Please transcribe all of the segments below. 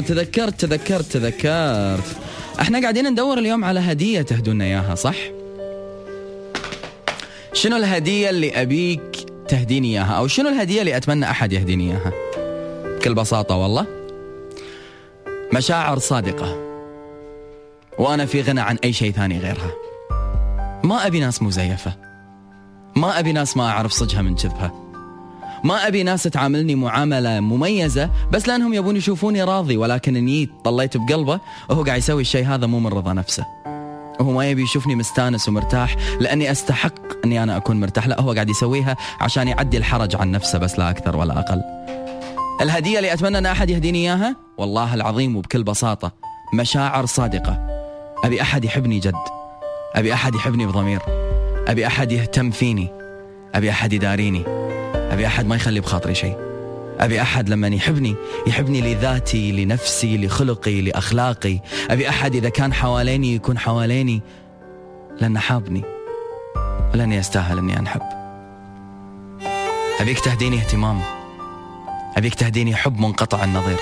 تذكرت تذكرت تذكرت. إحنا قاعدين ندور اليوم على هدية تهدونا إياها صح؟ شنو الهدية اللي أبيك تهديني إياها؟ أو شنو الهدية اللي أتمنى أحد يهديني إياها؟ بكل بساطة والله. مشاعر صادقة. وأنا في غنى عن أي شيء ثاني غيرها. ما أبي ناس مزيفة. ما أبي ناس ما أعرف صجها من كذبها ما أبي ناس تعاملني معاملة مميزة بس لأنهم يبون يشوفوني راضي ولكن نيت طليت بقلبه وهو قاعد يسوي الشيء هذا مو من رضا نفسه. وهو ما يبي يشوفني مستانس ومرتاح لأني أستحق إني أنا أكون مرتاح. لا هو قاعد يسويها عشان يعدي الحرج عن نفسه بس لا أكثر ولا أقل. الهدية اللي أتمنى إن أحد يهديني إياها؟ والله العظيم وبكل بساطة مشاعر صادقة. أبي أحد يحبني جد. أبي أحد يحبني بضمير. أبي أحد يهتم فيني. أبي أحد يداريني. أبي أحد ما يخلي بخاطري شيء. أبي أحد لما يحبني يحبني لذاتي لنفسي لخلقي لأخلاقي. أبي أحد إذا كان حواليني يكون حواليني. لأنه حابني ولأني أستاهل أني أنحب. أبيك تهديني اهتمام. أبيك تهديني حب منقطع النظير.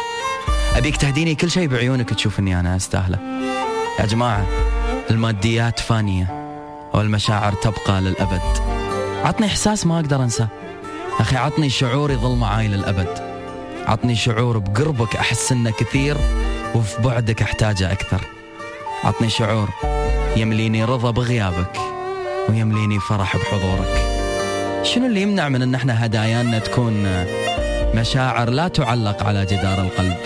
أبيك تهديني كل شيء بعيونك تشوف أني أنا أستاهله. يا جماعة الماديات فانية والمشاعر تبقى للأبد. عطني إحساس ما أقدر أنساه. أخي عطني شعور يظل معاي للأبد. عطني شعور بقربك أحس إنه كثير وفي بعدك أحتاجه أكثر. عطني شعور يمليني رضا بغيابك ويمليني فرح بحضورك. شنو اللي يمنع من إن إحنا هدايانا تكون مشاعر لا تعلق على جدار القلب؟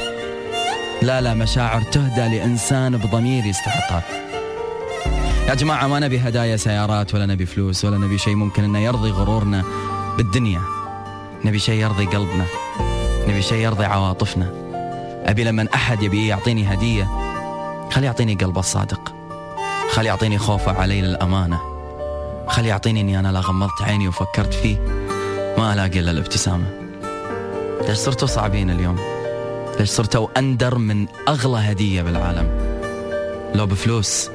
لا لا مشاعر تهدى لإنسان بضمير يستحقها. يا جماعة ما نبي هدايا سيارات ولا نبي فلوس ولا نبي شيء ممكن إنه يرضي غرورنا بالدنيا. نبي شيء يرضي قلبنا نبي شيء يرضي عواطفنا. أبي لما أحد يبي يعطيني هدية خلي يعطيني قلبه الصادق. خلي يعطيني خوفه علي للأمانة. خلي يعطيني أني أنا لا غمضت عيني وفكرت فيه ما ألاقي إلا الابتسامة. ليش صرتوا صعبين اليوم؟ ليش صرتوا أندر من أغلى هدية بالعالم؟ لو بفلوس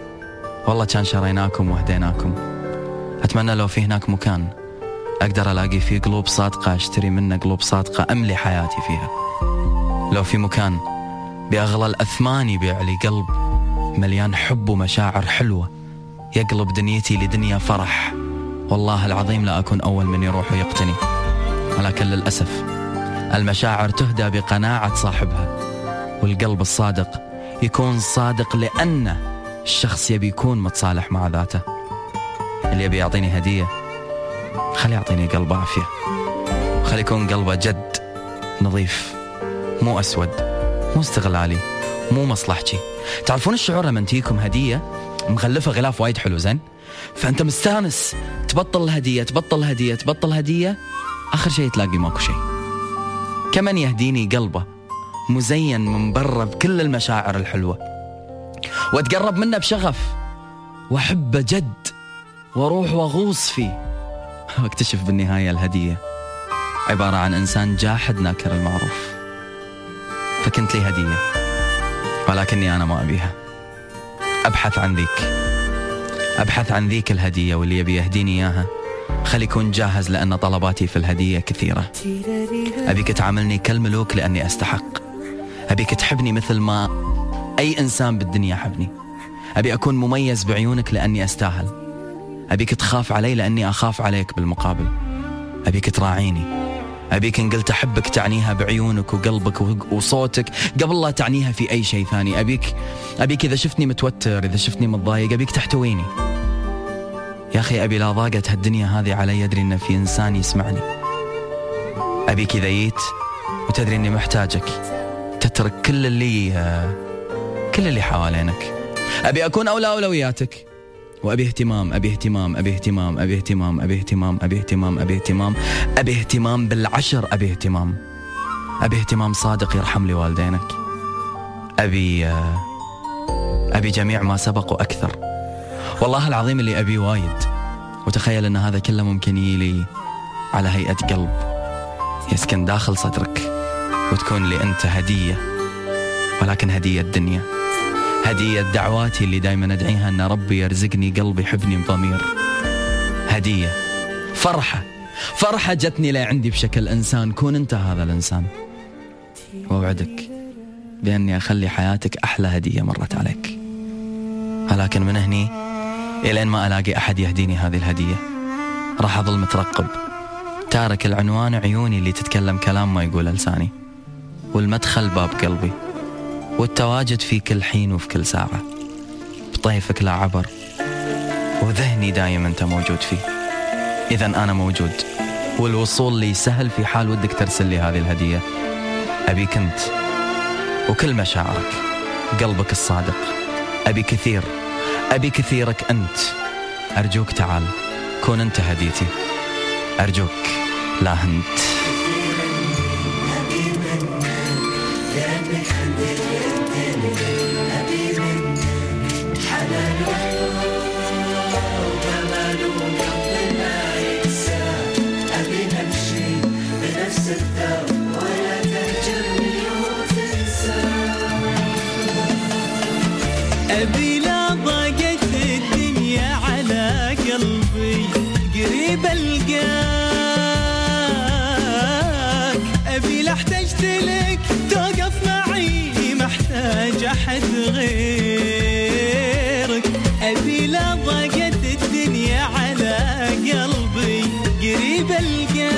والله كان شريناكم وهديناكم. أتمنى لو في هناك مكان أقدر ألاقي فيه قلوب صادقة أشتري منه قلوب صادقة أملي حياتي فيها. لو في مكان بأغلى الأثمان يبيع لي قلب مليان حب ومشاعر حلوة يقلب دنيتي لدنيا فرح والله العظيم لا أكون أول من يروح ويقتني. ولكن للأسف المشاعر تهدى بقناعة صاحبها والقلب الصادق يكون صادق لأن الشخص يبي يكون متصالح مع ذاته. اللي يبي يعطيني هدية خلي يعطيني قلب عافية. خلي يكون قلبه جد نظيف مو أسود مو استغلالي مو مصلحتي. تعرفون الشعور لما تجيكم هدية مغلفة غلاف وايد حلو زين؟ فأنت مستانس تبطل الهدية تبطل الهدية تبطل الهدية آخر شيء تلاقي ماكو شيء. كمن يهديني قلبه مزين من برا بكل المشاعر الحلوة. وأتقرب منه بشغف وأحبه جد وأروح وأغوص فيه. واكتشف بالنهاية الهدية عبارة عن إنسان جاحد ناكر المعروف. فكنت لي هدية ولكني أنا ما أبيها. أبحث عن ذيك. أبحث عن ذيك الهدية واللي يبي يهديني إياها. خلي يكون جاهز لأن طلباتي في الهدية كثيرة. أبيك تعاملني كالملوك لأني أستحق. أبيك تحبني مثل ما أي إنسان بالدنيا حبني. أبي أكون مميز بعيونك لأني أستاهل. أبيك تخاف علي لأني أخاف عليك بالمقابل. أبيك تراعيني. أبيك إن قلت أحبك تعنيها بعيونك وقلبك وصوتك قبل لا تعنيها في أي شيء ثاني. أبيك أبيك إذا شفتني متوتر إذا شفتني متضايق أبيك تحتويني. يا أخي أبي لا ضاقت هالدنيا هذه علي يدري إن في إنسان يسمعني. أبيك إذا جيت وتدري إني محتاجك تترك كل اللي كل اللي حوالينك. أبي أكون أولى أولوياتك. وأبي اهتمام أبي اهتمام أبي اهتمام أبي اهتمام أبي اهتمام أبي اهتمام أبي اهتمام أبي اهتمام بالعشر أبي اهتمام. أبي اهتمام صادق يرحم لي والدينك. أبي أبي جميع ما سبق وأكثر والله العظيم اللي أبي وايد. وتخيل أن هذا كله ممكن يلي على هيئة قلب يسكن داخل صدرك وتكون لي أنت هدية ولكن هدية الدنيا. هدية دعواتي اللي دايما أدعيها أن ربي يرزقني قلب يحبني بضمير هدية. فرحة. فرحة جتني لعندي بشكل إنسان. كون أنت هذا الإنسان. وأوعدك بأني أخلي حياتك أحلى هدية مرت عليك. ولكن من هني إلين ما ألاقي أحد يهديني هذه الهدية راح أظل مترقب. تارك العنوان عيوني اللي تتكلم كلام ما يقوله لساني. والمدخل باب قلبي. والتواجد في كل حين وفي كل ساعة. بطيفك لا عبر وذهني دايم أنت موجود فيه. إذا أنا موجود والوصول لي سهل في حال ودك ترسل لي هذه الهدية. أبيك أنت وكل مشاعرك قلبك الصادق. أبي كثير أبي كثيرك أنت. أرجوك تعال كون أنت هديتي. أرجوك لا أنت. أبي لا ضاقت الدنيا على قلبي قريب ألقاك. أبي لا احتجت أحد غيرك. أبي لا ضاقت الدنيا على قلبي قريب ألقاك.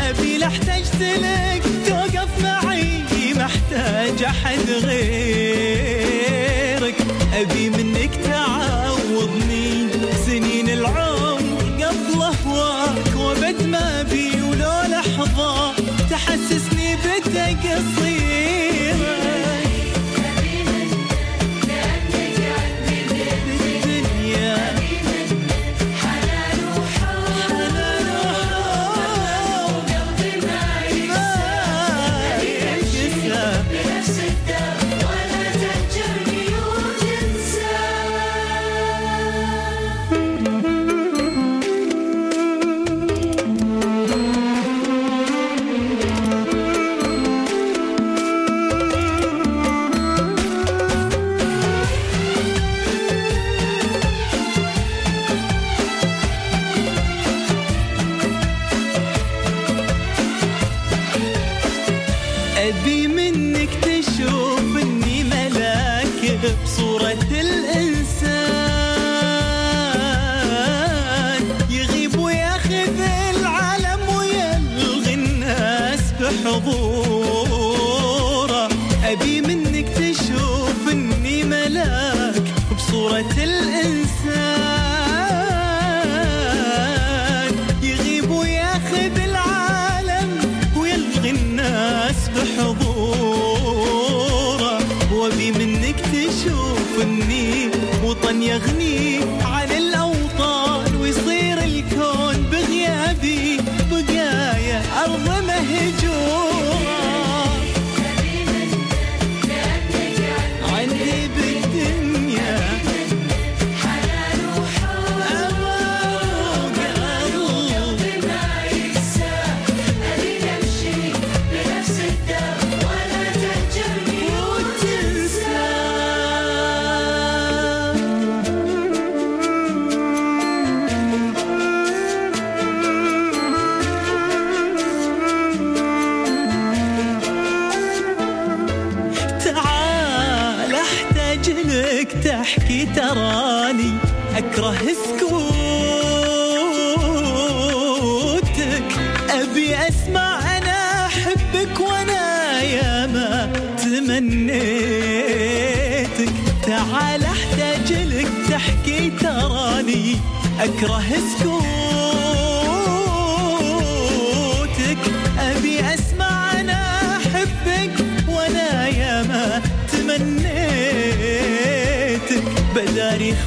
أبي لا احتجت لك توقف معي محتاج أحد غيرك. أبي منك تشوف إني ملاك بصورة الإنسان. يغيب وياخذ العالم ويلغي الناس بحضوره لك تحكي تراني أكره سكوتك. أبي أسمع أنا أحبك وأنا يا ما تمنيتك. تعال أحتاج لك تحكي تراني أكره سكوتك.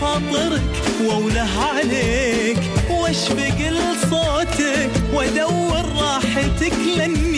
خاطرك واوله عليك واشفق لصوتك وأدور راحتك لاني